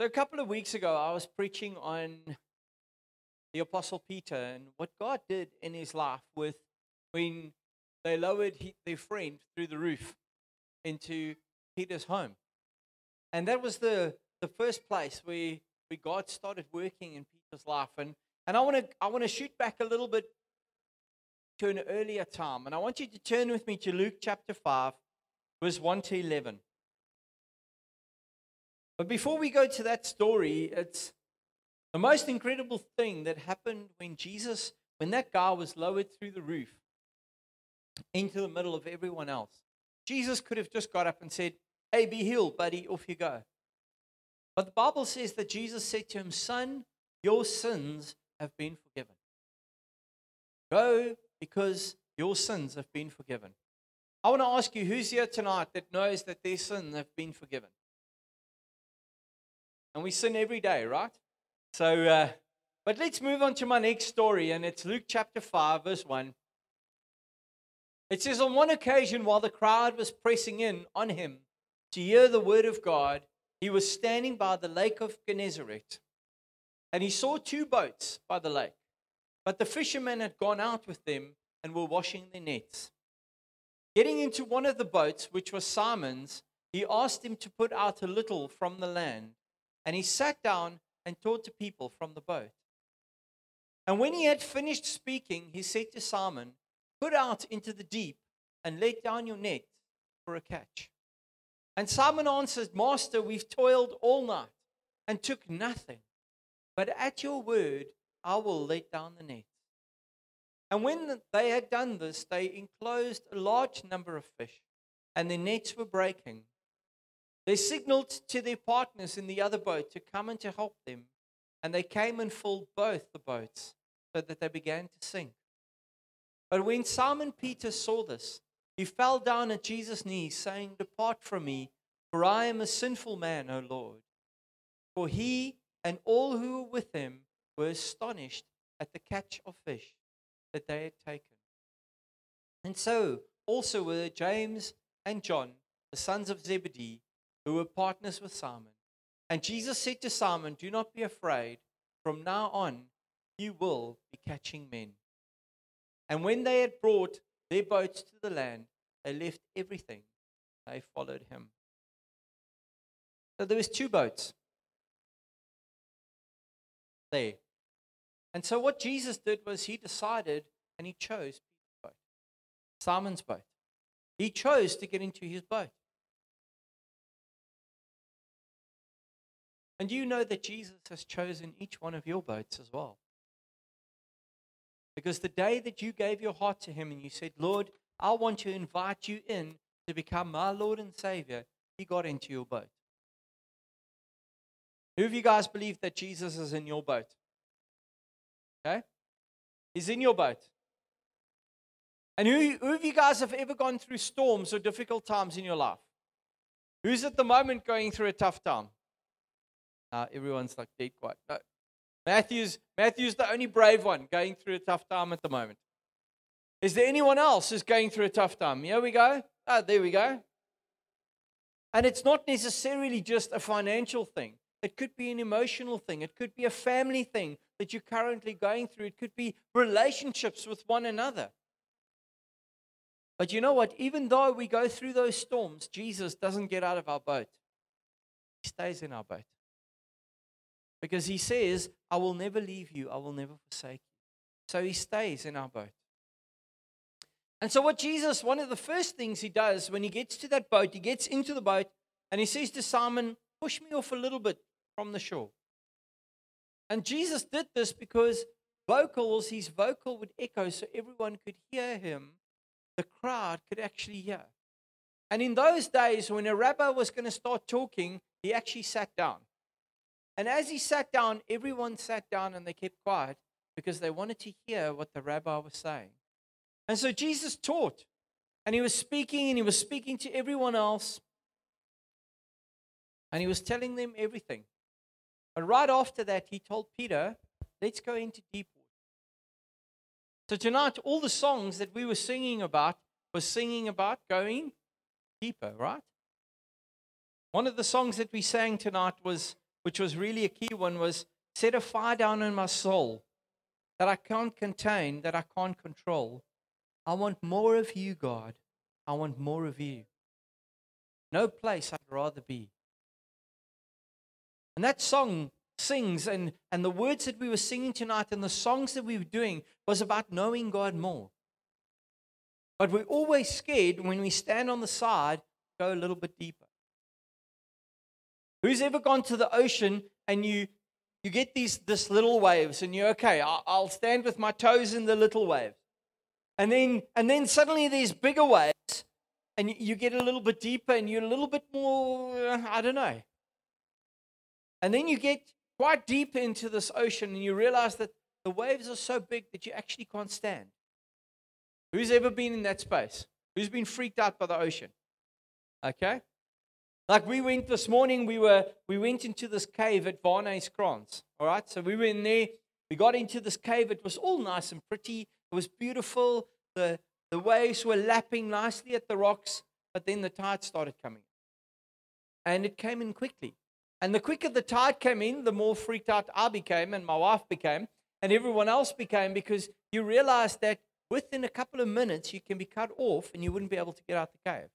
So a couple of weeks ago, I was preaching on the Apostle Peter and what God did in his life with when they lowered he, their friend through the roof into Peter's home. And that was the, the first place where, where God started working in Peter's life. And, and I want to I want to shoot back a little bit to an earlier time. And I want you to turn with me to Luke chapter 5, verse 1 to 11. But before we go to that story, it's the most incredible thing that happened when Jesus, when that guy was lowered through the roof into the middle of everyone else. Jesus could have just got up and said, Hey, be healed, buddy, off you go. But the Bible says that Jesus said to him, Son, your sins have been forgiven. Go because your sins have been forgiven. I want to ask you who's here tonight that knows that their sins have been forgiven? And we sin every day, right? So, uh, but let's move on to my next story, and it's Luke chapter 5, verse 1. It says, On one occasion, while the crowd was pressing in on him to hear the word of God, he was standing by the lake of Gennesaret. And he saw two boats by the lake, but the fishermen had gone out with them and were washing their nets. Getting into one of the boats, which was Simon's, he asked him to put out a little from the land. And he sat down and taught the people from the boat. And when he had finished speaking, he said to Simon, Put out into the deep and let down your net for a catch. And Simon answered, Master, we've toiled all night and took nothing. But at your word, I will let down the net. And when they had done this, they enclosed a large number of fish, and their nets were breaking. They signaled to their partners in the other boat to come and to help them, and they came and filled both the boats, so that they began to sink. But when Simon Peter saw this, he fell down at Jesus' knees, saying, Depart from me, for I am a sinful man, O Lord. For he and all who were with him were astonished at the catch of fish that they had taken. And so also were James and John, the sons of Zebedee, who were partners with Simon. And Jesus said to Simon, Do not be afraid. From now on, you will be catching men. And when they had brought their boats to the land, they left everything. They followed him. So there was two boats there. And so what Jesus did was he decided and he chose Peter's boat, Simon's boat. He chose to get into his boat. And you know that Jesus has chosen each one of your boats as well. Because the day that you gave your heart to Him and you said, Lord, I want to invite you in to become my Lord and Savior, He got into your boat. Who of you guys believe that Jesus is in your boat? Okay? He's in your boat. And who, who of you guys have ever gone through storms or difficult times in your life? Who's at the moment going through a tough time? Uh, everyone's like dead quiet. No. Matthew's, Matthew's the only brave one going through a tough time at the moment. Is there anyone else who's going through a tough time? Here we go. Ah, there we go. And it's not necessarily just a financial thing. It could be an emotional thing. It could be a family thing that you're currently going through. It could be relationships with one another. But you know what? Even though we go through those storms, Jesus doesn't get out of our boat, He stays in our boat. Because he says, I will never leave you, I will never forsake you. So he stays in our boat. And so, what Jesus, one of the first things he does when he gets to that boat, he gets into the boat and he says to Simon, Push me off a little bit from the shore. And Jesus did this because vocals, his vocal would echo so everyone could hear him, the crowd could actually hear. And in those days, when a rabbi was going to start talking, he actually sat down. And as he sat down, everyone sat down and they kept quiet because they wanted to hear what the rabbi was saying. And so Jesus taught, and he was speaking, and he was speaking to everyone else, and he was telling them everything. But right after that, he told Peter, Let's go into deep water. So tonight, all the songs that we were singing about was singing about going deeper, right? One of the songs that we sang tonight was which was really a key one, was set a fire down in my soul that I can't contain, that I can't control. I want more of you, God. I want more of you. No place I'd rather be. And that song sings, and, and the words that we were singing tonight and the songs that we were doing was about knowing God more. But we're always scared when we stand on the side, go a little bit deeper. Who's ever gone to the ocean and you you get these this little waves and you're okay, I'll, stand with my toes in the little waves. And then and then suddenly there's bigger waves and you, you get a little bit deeper and you're a little bit more uh, I don't know. And then you get quite deep into this ocean and you realize that the waves are so big that you actually can't stand. Who's ever been in that space? Who's been freaked out by the ocean? Okay? Like we went this morning, we were we went into this cave at Varney's All right, so we were in there. We got into this cave. It was all nice and pretty. It was beautiful. The the waves were lapping nicely at the rocks, but then the tide started coming, and it came in quickly. And the quicker the tide came in, the more freaked out I became, and my wife became, and everyone else became, because you realize that within a couple of minutes you can be cut off, and you wouldn't be able to get out the cave.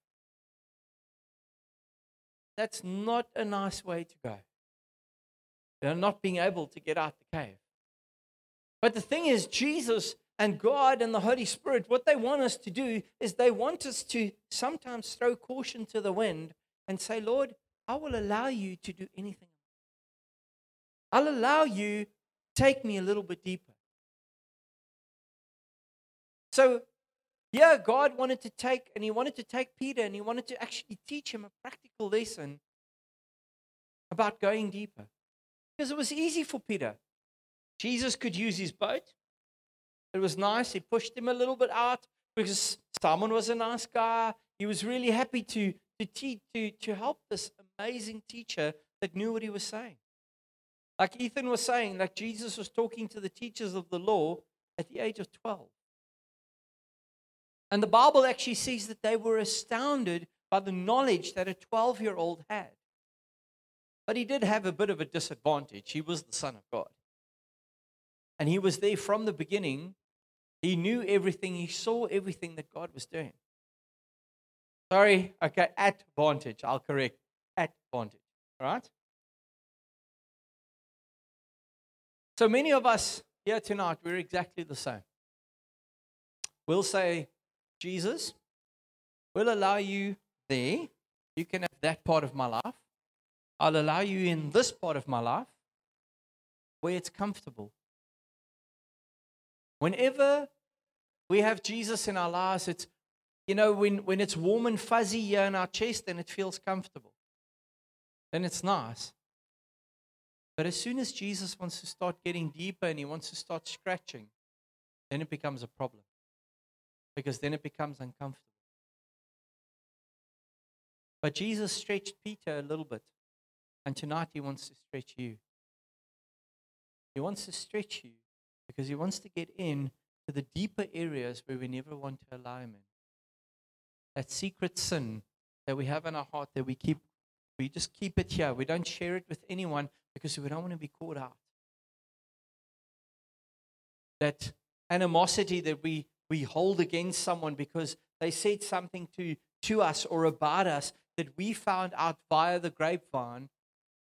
That's not a nice way to go. They're not being able to get out the cave. But the thing is, Jesus and God and the Holy Spirit, what they want us to do is they want us to sometimes throw caution to the wind and say, Lord, I will allow you to do anything. I'll allow you take me a little bit deeper. So yeah, God wanted to take, and He wanted to take Peter and He wanted to actually teach him a practical lesson about going deeper. Because it was easy for Peter. Jesus could use his boat. It was nice. He pushed him a little bit out because Simon was a nice guy. He was really happy to, to, teach, to, to help this amazing teacher that knew what he was saying. Like Ethan was saying, like Jesus was talking to the teachers of the law at the age of 12. And the Bible actually says that they were astounded by the knowledge that a 12 year old had. But he did have a bit of a disadvantage. He was the Son of God. And he was there from the beginning. He knew everything, he saw everything that God was doing. Sorry, okay, at vantage. I'll correct. At vantage. All right? So many of us here tonight, we're exactly the same. We'll say, Jesus, will allow you there. You can have that part of my life. I'll allow you in this part of my life where it's comfortable. Whenever we have Jesus in our lives, it's, you know, when, when it's warm and fuzzy here in our chest, then it feels comfortable. Then it's nice. But as soon as Jesus wants to start getting deeper and he wants to start scratching, then it becomes a problem because then it becomes uncomfortable. But Jesus stretched Peter a little bit, and tonight he wants to stretch you. He wants to stretch you because he wants to get in to the deeper areas where we never want to allow him in. That secret sin that we have in our heart that we keep, we just keep it here. We don't share it with anyone because we don't want to be caught out. That animosity that we we hold against someone because they said something to, to us or about us that we found out via the grapevine,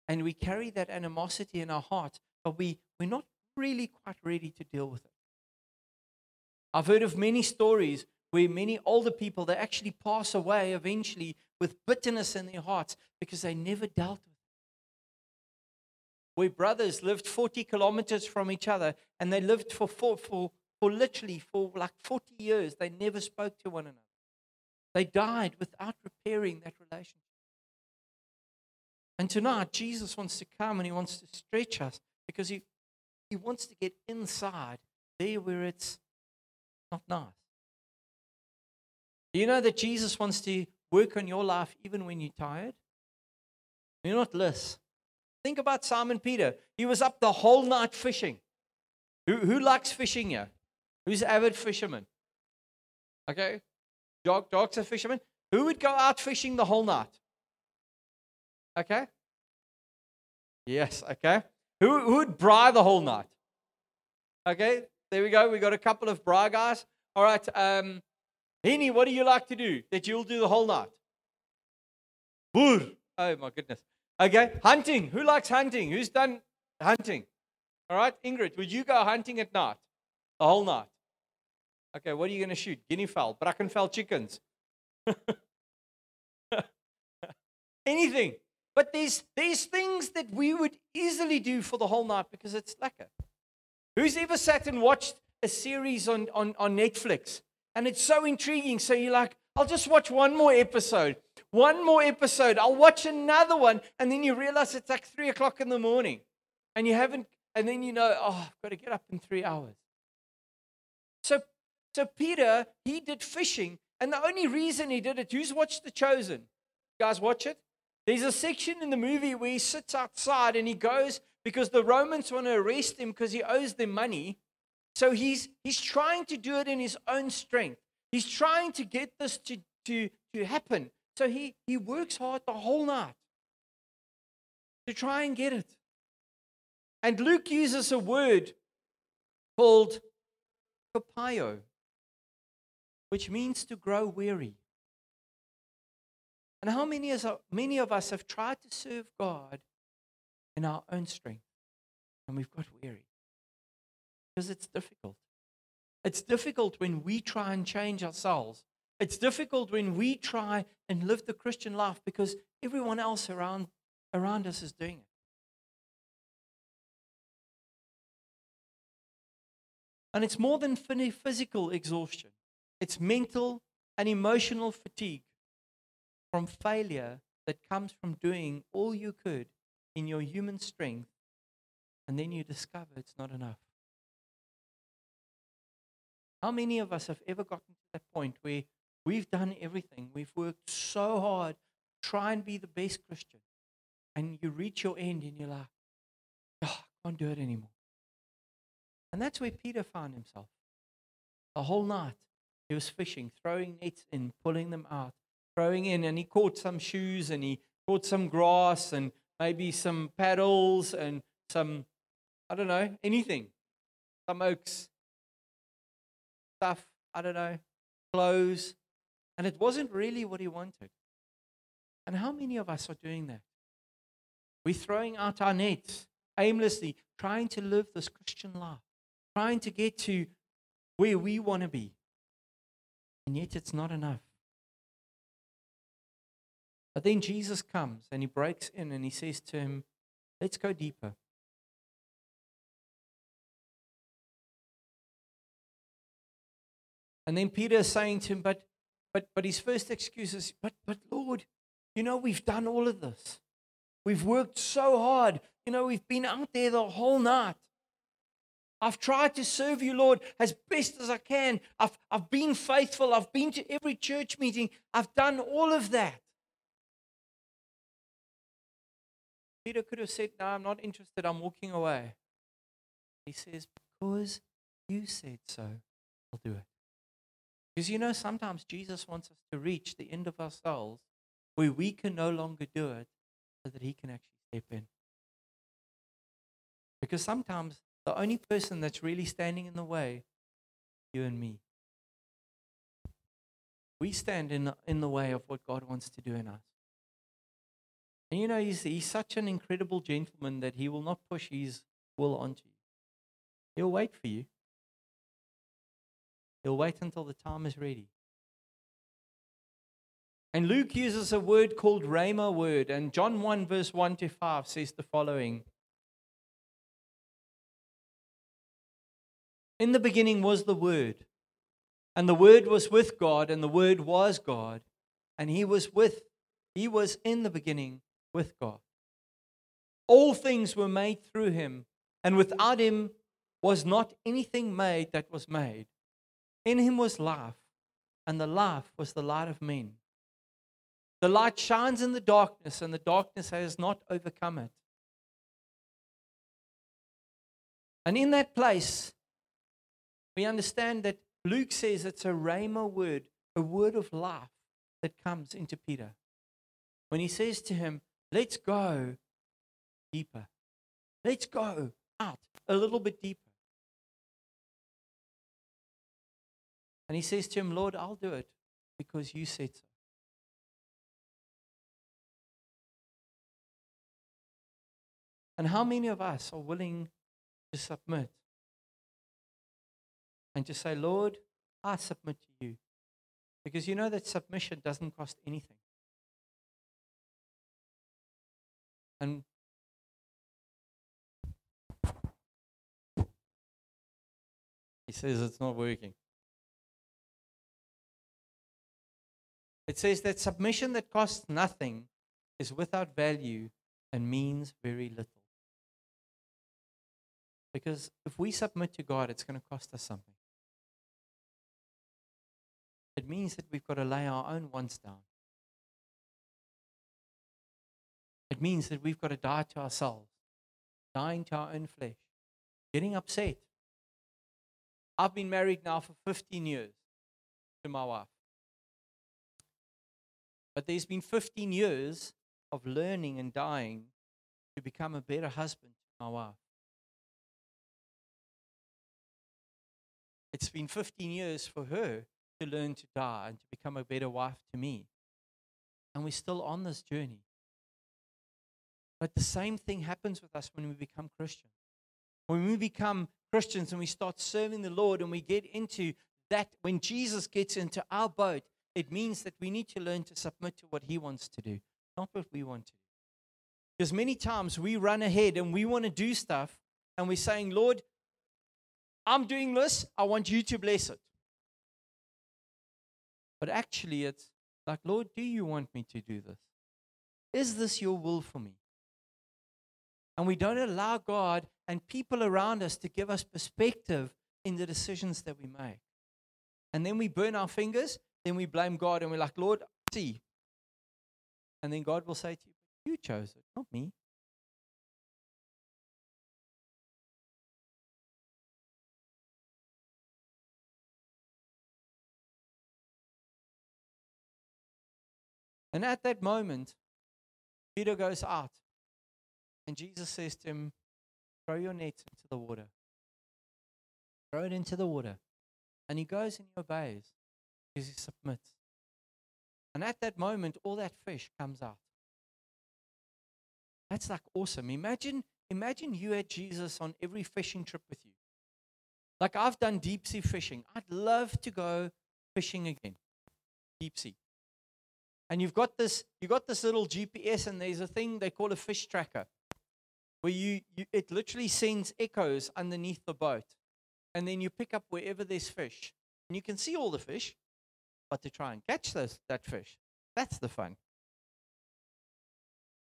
and we carry that animosity in our heart, but we, we're not really quite ready to deal with it. I've heard of many stories where many older people they actually pass away eventually with bitterness in their hearts because they never dealt with it. Where brothers lived 40 kilometers from each other and they lived for, for, for for literally for like 40 years, they never spoke to one another. They died without repairing that relationship. And tonight, Jesus wants to come and he wants to stretch us because he, he wants to get inside there where it's not nice. Do you know that Jesus wants to work on your life even when you're tired? You're not less. Think about Simon Peter. He was up the whole night fishing. Who, who likes fishing here? Who's avid fisherman? Okay. Dog, dog's a fisherman. Who would go out fishing the whole night? Okay. Yes, okay. Who, would braai the whole night? Okay, there we go. We got a couple of braai guys. All right, um, Henny, what do you like to do that you'll do the whole night? Boer. Oh my goodness. Okay, hunting. Who likes hunting? Who's done hunting? All right, Ingrid, would you go hunting at night? The whole night? Okay, what are you going to shoot? Guinea fowl, brackenfell chickens. Anything. But there's, there's things that we would easily do for the whole night because it's lekker. Who's ever sat and watched a series on, on, on Netflix and it's so intriguing? So you're like, I'll just watch one more episode. One more episode. I'll watch another one. And then you realize it's like three o'clock in the morning. And you haven't, and then you know, oh, I've got to get up in three hours. So, so Peter, he did fishing. And the only reason he did it, who's watched The Chosen? You guys watch it? There's a section in the movie where he sits outside and he goes because the Romans want to arrest him because he owes them money. So he's he's trying to do it in his own strength. He's trying to get this to, to, to happen. So he, he works hard the whole night to try and get it. And Luke uses a word called kopio, which means to grow weary. And how many, is, many of us have tried to serve God in our own strength and we've got weary? Because it's difficult. It's difficult when we try and change ourselves. It's difficult when we try and live the Christian life because everyone else around, around us is doing it. And it's more than physical exhaustion, it's mental and emotional fatigue from failure that comes from doing all you could in your human strength, and then you discover it's not enough. How many of us have ever gotten to that point where we've done everything? We've worked so hard, try and be the best Christian, and you reach your end and you're like, oh, I can't do it anymore. And that's where Peter found himself. The whole night he was fishing, throwing nets in, pulling them out, throwing in, and he caught some shoes and he caught some grass and maybe some paddles and some, I don't know, anything, some oaks, stuff, I don't know, clothes. And it wasn't really what he wanted. And how many of us are doing that? We're throwing out our nets aimlessly, trying to live this Christian life, trying to get to where we want to be. And yet it's not enough. But then Jesus comes and he breaks in and he says to him, Let's go deeper. And then Peter is saying to him, But but but his first excuse is, But but Lord, you know, we've done all of this. We've worked so hard. You know, we've been out there the whole night. I've tried to serve you, Lord, as best as I can. I've, I've been faithful. I've been to every church meeting. I've done all of that. Peter could have said, No, I'm not interested. I'm walking away. He says, Because you said so, I'll do it. Because you know, sometimes Jesus wants us to reach the end of ourselves where we can no longer do it so that He can actually step in. Because sometimes the only person that's really standing in the way, you and me. We stand in the, in the way of what God wants to do in us. And you know, he's, he's such an incredible gentleman that he will not push his will onto you. He'll wait for you. He'll wait until the time is ready. And Luke uses a word called Rhema word, and John 1, verse 1 to 5 says the following In the beginning was the Word, and the Word was with God, and the Word was God, and He was with, He was in the beginning with God. All things were made through him, and without him was not anything made that was made. In him was life, and the life was the light of men. The light shines in the darkness, and the darkness has not overcome it. And in that place, we understand that Luke says it's a rhema word, a word of life that comes into Peter. When he says to him, Let's go deeper. Let's go out a little bit deeper. And he says to him, Lord, I'll do it because you said so. And how many of us are willing to submit and to say, Lord, I submit to you? Because you know that submission doesn't cost anything. And he says it's not working. It says that submission that costs nothing is without value and means very little. Because if we submit to God, it's going to cost us something. It means that we've got to lay our own wants down. It means that we've got to die to ourselves, dying to our own flesh, getting upset. I've been married now for 15 years to my wife. But there's been 15 years of learning and dying to become a better husband to my wife. It's been 15 years for her to learn to die and to become a better wife to me. And we're still on this journey. But the same thing happens with us when we become Christians. When we become Christians and we start serving the Lord and we get into that, when Jesus gets into our boat, it means that we need to learn to submit to what He wants to do, not what we want to do. Because many times we run ahead and we want to do stuff and we're saying, Lord, I'm doing this, I want you to bless it. But actually, it's like, Lord, do you want me to do this? Is this your will for me? And we don't allow God and people around us to give us perspective in the decisions that we make. And then we burn our fingers then we blame God and we're like, Lord, see. And then God will say to you, You chose it, not me. And at that moment, Peter goes out. And Jesus says to him, Throw your nets into the water. Throw it into the water. And he goes and he obeys because he submits. And at that moment, all that fish comes out. That's like awesome. Imagine, imagine you had Jesus on every fishing trip with you. Like I've done deep sea fishing. I'd love to go fishing again. Deep sea. And you've got this, you've got this little GPS, and there's a thing they call a fish tracker. Where you, you it literally sends echoes underneath the boat. And then you pick up wherever there's fish. And you can see all the fish, but to try and catch those, that fish. That's the fun.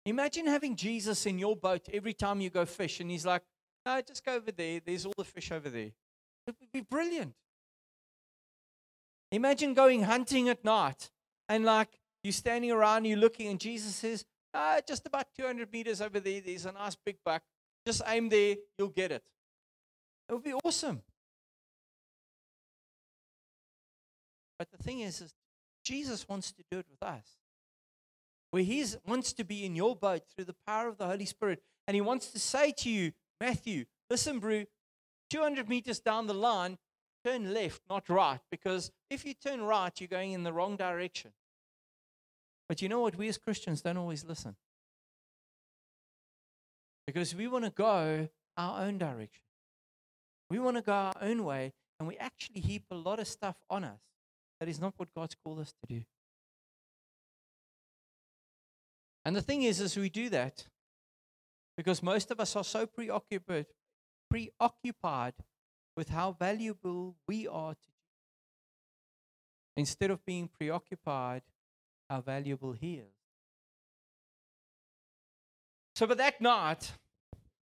Imagine having Jesus in your boat every time you go fish, and he's like, No, just go over there. There's all the fish over there. It would be brilliant. Imagine going hunting at night and like you're standing around, you're looking, and Jesus says, ah, just about 200 meters over there, there's a nice big buck. Just aim there, you'll get it. It would be awesome. But the thing is, is Jesus wants to do it with us. Where he wants to be in your boat through the power of the Holy Spirit. And he wants to say to you, Matthew, listen, Brew, 200 meters down the line, turn left, not right. Because if you turn right, you're going in the wrong direction. But you know what? We as Christians don't always listen. Because we want to go our own direction. We want to go our own way, and we actually heap a lot of stuff on us that is not what God's called us to do. And the thing is, as we do that, because most of us are so preoccupied, preoccupied with how valuable we are to instead of being preoccupied how valuable He is. So, but that night,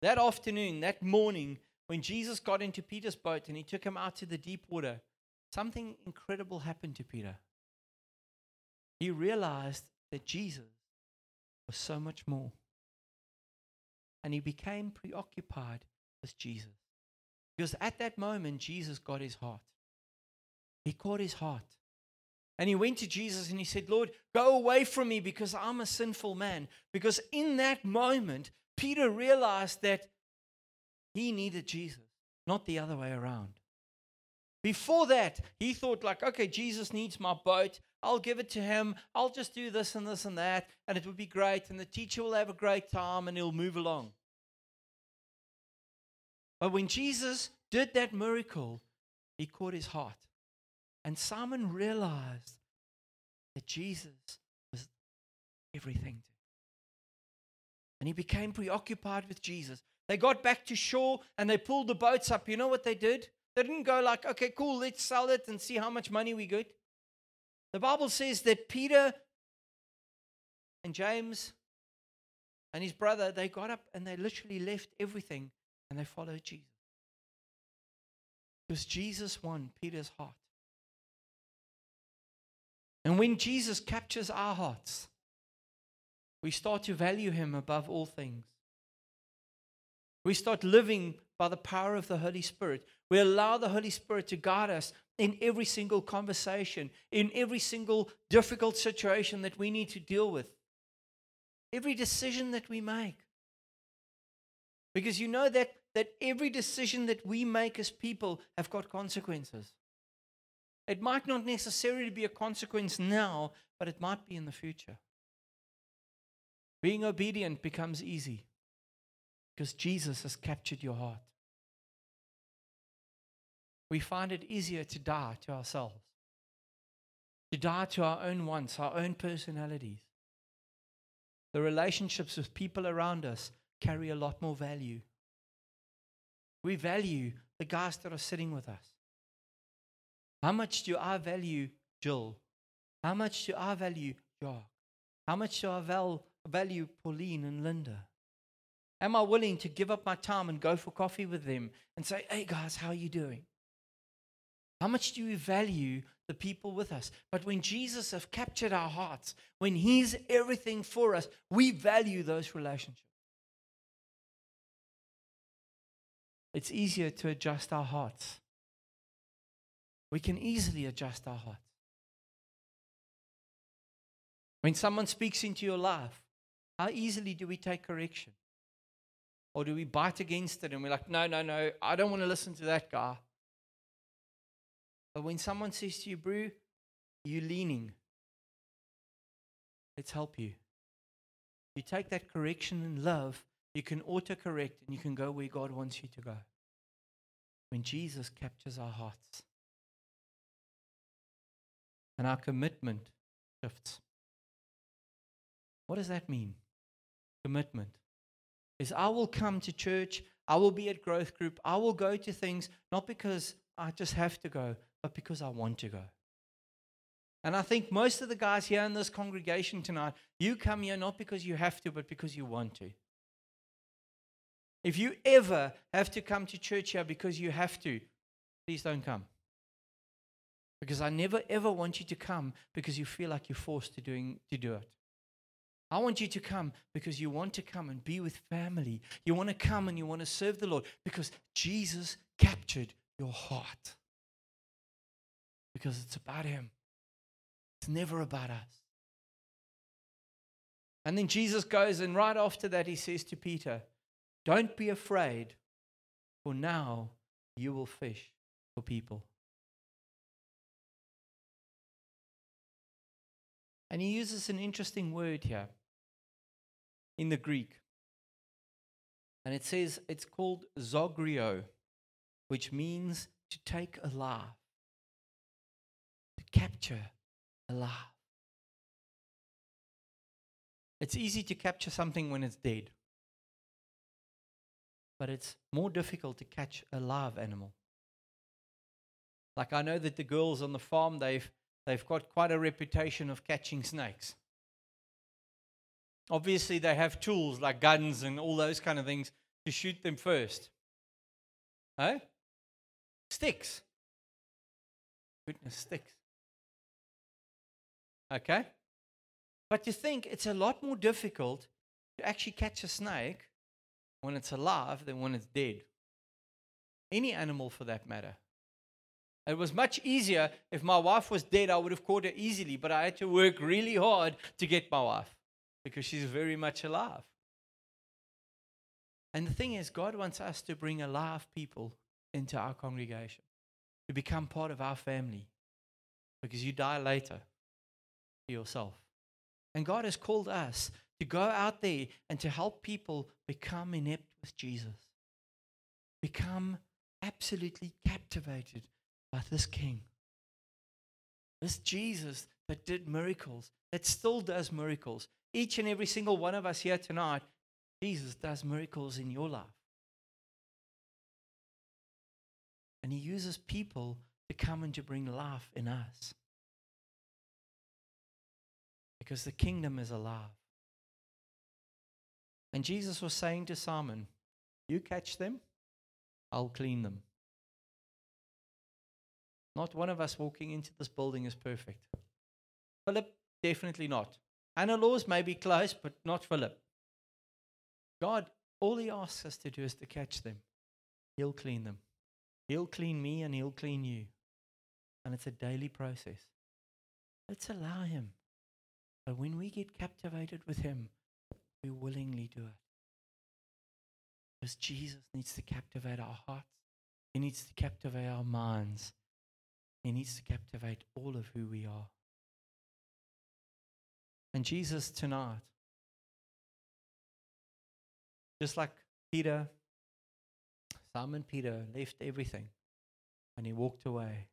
that afternoon, that morning, when Jesus got into Peter's boat and he took him out to the deep water, something incredible happened to Peter. He realized that Jesus was so much more. And he became preoccupied with Jesus. Because at that moment, Jesus got his heart. He caught his heart. And he went to Jesus and he said, Lord, go away from me because I'm a sinful man. Because in that moment, Peter realized that He needed Jesus, not the other way around. Before that, he thought, like, okay, Jesus needs my boat. I'll give it to him. I'll just do this and this and that, and it would be great. And the teacher will have a great time and he'll move along. But when Jesus did that miracle, he caught his heart. And Simon realized that Jesus was everything to him. And he became preoccupied with Jesus. They got back to shore and they pulled the boats up. You know what they did? They didn't go like, okay, cool, let's sell it and see how much money we get. The Bible says that Peter and James and his brother, they got up and they literally left everything and they followed Jesus. Because Jesus won Peter's heart. And when Jesus captures our hearts, we start to value him above all things. We start living by the power of the Holy Spirit. We allow the Holy Spirit to guide us in every single conversation, in every single difficult situation that we need to deal with, every decision that we make. Because you know that, that every decision that we make as people have got consequences. It might not necessarily be a consequence now, but it might be in the future. Being obedient becomes easy because Jesus has captured your heart. We find it easier to die to ourselves, to die to our own wants, our own personalities. The relationships with people around us carry a lot more value. We value the guys that are sitting with us. How much do I value Jill? How much do I value Jock? How much do I value Pauline and Linda? Am I willing to give up my time and go for coffee with them and say, hey guys, how are you doing? How much do we value the people with us? But when Jesus has captured our hearts, when He's everything for us, we value those relationships. It's easier to adjust our hearts. We can easily adjust our hearts. When someone speaks into your life, how easily do we take correction? Or do we bite against it and we're like, no, no, no, I don't want to listen to that guy? But when someone says to you, Brew, you're leaning, let's help you. You take that correction in love, you can auto correct and you can go where God wants you to go. When Jesus captures our hearts and our commitment shifts. What does that mean? Commitment is I will come to church, I will be at growth group, I will go to things not because I just have to go, but because I want to go. And I think most of the guys here in this congregation tonight, you come here not because you have to, but because you want to. If you ever have to come to church here because you have to, please don't come. Because I never ever want you to come because you feel like you're forced to doing to do it. I want you to come because you want to come and be with family. You want to come and you want to serve the Lord because Jesus captured your heart because it's about Him. It's never about us. And then Jesus goes, and right after that, He says to Peter, Don't be afraid, for now you will fish for people. And he uses an interesting word here in the Greek. And it says it's called zogrio, which means to take alive to capture alive. It's easy to capture something when it's dead, but it's more difficult to catch a live animal. Like I know that the girls on the farm they've they've got quite a reputation of catching snakes. Obviously, they have tools like guns and all those kind of things to shoot them first. Huh? Sticks. Goodness, sticks. Okay? But you think it's a lot more difficult to actually catch a snake when it's alive than when it's dead. Any animal for that matter. It was much easier if my wife was dead, I would have caught her easily, but I had to work really hard to get my wife because she's very much alive. And the thing is, God wants us to bring alive people into our congregation, to become part of our family, because you die later for yourself. And God has called us to go out there and to help people become inept with Jesus, become absolutely captivated by this King, this Jesus that did miracles, that still does miracles. Each and every single one of us here tonight, Jesus does miracles in your life. And he uses people to come and to bring life in us. Because the kingdom is alive. And Jesus was saying to Simon, You catch them, I'll clean them. Not one of us walking into this building is perfect. Philip, definitely not. Anna Laws may be close, but not Philip. God, all he asks us to do is to catch them. He'll clean them. He'll clean me and he'll clean you. And it's a daily process. Let's allow him. But when we get captivated with him, we willingly do it. Because Jesus needs to captivate our hearts, He needs to captivate our minds, He needs to captivate all of who we are. And Jesus tonight, just like Peter, Simon Peter left everything and he walked away.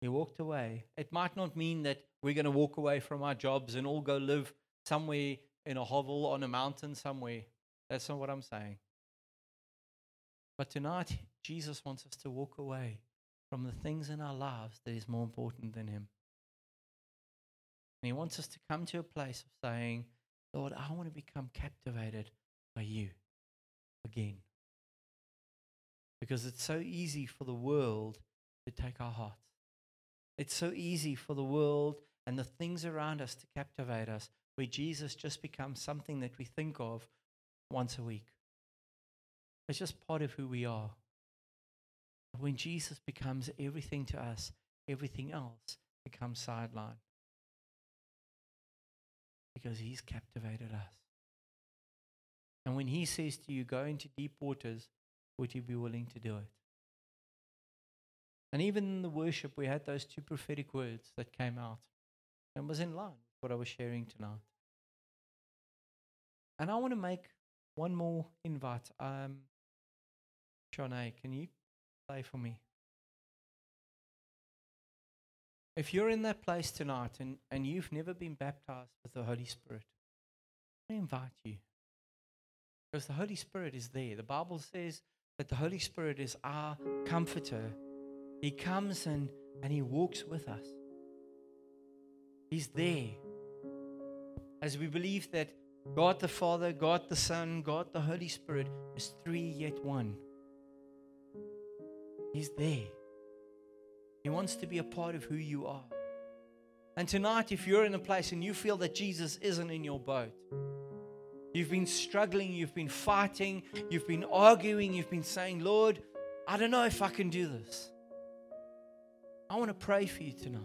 He walked away. It might not mean that we're going to walk away from our jobs and all go live somewhere in a hovel on a mountain somewhere. That's not what I'm saying. But tonight, Jesus wants us to walk away from the things in our lives that is more important than Him. And He wants us to come to a place of saying, Lord, I want to become captivated by you again. Because it's so easy for the world to take our hearts. It's so easy for the world and the things around us to captivate us, where Jesus just becomes something that we think of once a week. It's just part of who we are. When Jesus becomes everything to us, everything else becomes sidelined Because he's captivated us. And when he says to you, go into deep waters, would you be willing to do it? And even in the worship, we had those two prophetic words that came out and was in line with what I was sharing tonight. And I want to make one more invite. Um, Shanae, can you play for me? If you're in that place tonight and, and you've never been baptized with the Holy Spirit, I invite you. Because the Holy Spirit is there. The Bible says that the Holy Spirit is our comforter. He comes and, and He walks with us. He's there. As we believe that God the Father, God the Son, God the Holy Spirit is three yet one. He's there. He wants to be a part of who you are. And tonight, if you're in a place and you feel that Jesus isn't in your boat, you've been struggling, you've been fighting, you've been arguing, you've been saying, Lord, I don't know if I can do this. I want to pray for you tonight.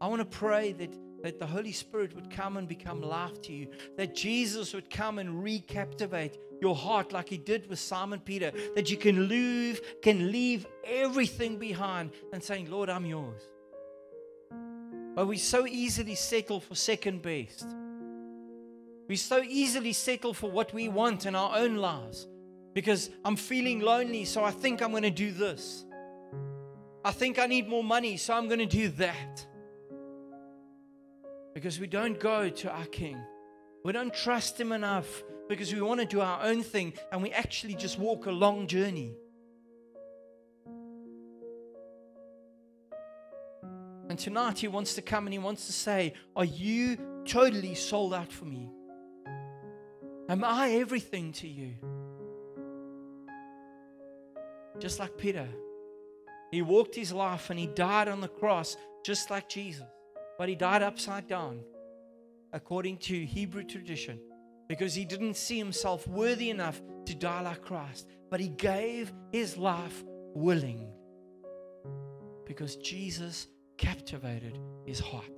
I want to pray that that the Holy Spirit would come and become life to you, that Jesus would come and recaptivate your heart like he did with Simon Peter, that you can leave, can leave everything behind and saying, Lord, I'm yours. But we so easily settle for second best. We so easily settle for what we want in our own lives because I'm feeling lonely, so I think I'm going to do this. I think I need more money, so I'm going to do that. Because we don't go to our King. We don't trust Him enough because we want to do our own thing and we actually just walk a long journey. And tonight He wants to come and He wants to say, Are you totally sold out for me? Am I everything to you? Just like Peter. He walked his life and he died on the cross just like Jesus. But he died upside down, according to Hebrew tradition, because he didn't see himself worthy enough to die like Christ. But he gave his life willing, because Jesus captivated his heart.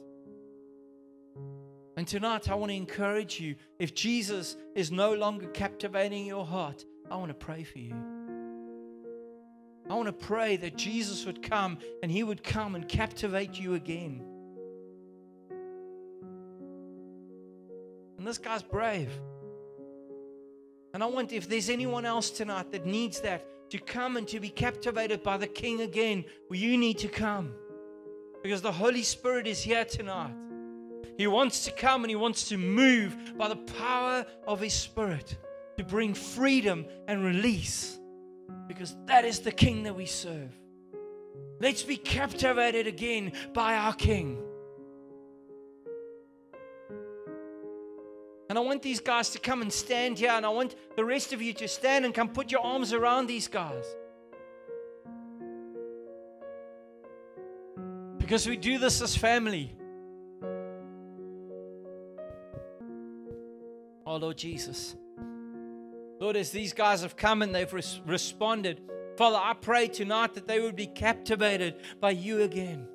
And tonight, I want to encourage you if Jesus is no longer captivating your heart, I want to pray for you. I want to pray that Jesus would come and he would come and captivate you again. This guy's brave. And I want, if there's anyone else tonight that needs that, to come and to be captivated by the King again, well, you need to come. Because the Holy Spirit is here tonight. He wants to come and He wants to move by the power of His Spirit to bring freedom and release. Because that is the King that we serve. Let's be captivated again by our King. And I want these guys to come and stand here, and I want the rest of you to stand and come put your arms around these guys. Because we do this as family. Oh, Lord Jesus. Lord, as these guys have come and they've res- responded, Father, I pray tonight that they would be captivated by you again.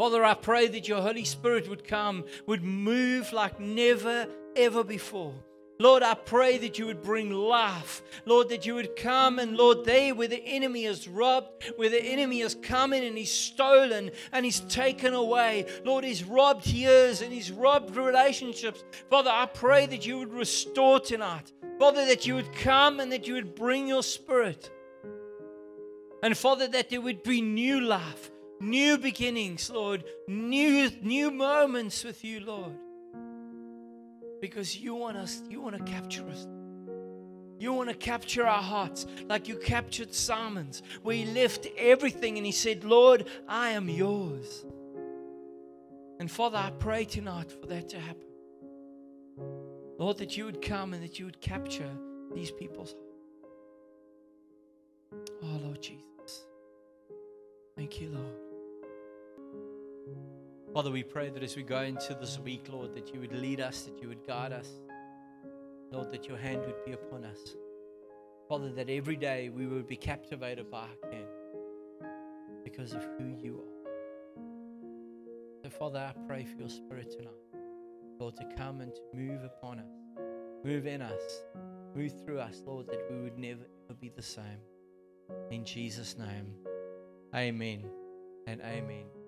Father, I pray that your Holy Spirit would come, would move like never, ever before. Lord, I pray that you would bring life. Lord, that you would come and, Lord, there where the enemy is robbed, where the enemy has come in and he's stolen and he's taken away. Lord, he's robbed years and he's robbed relationships. Father, I pray that you would restore tonight. Father, that you would come and that you would bring your spirit. And Father, that there would be new life, new beginnings, Lord, new, new moments with you, Lord because you want us, you want to capture us. You want to capture our hearts like you captured Simon's, where he left everything and he said, Lord, I am yours. And Father, I pray tonight for that to happen. Lord, that you would come and that you would capture these people's hearts. Oh, Lord Jesus. Thank you, Lord. Father, we pray that as we go into this week, Lord, that you would lead us, that you would guide us. Lord, that your hand would be upon us. Father, that every day we would be captivated by our because of who you are. So, Father, I pray for your spirit tonight, Lord, to come and to move upon us, move in us, move through us, Lord, that we would never ever be the same. In Jesus' name, amen and amen.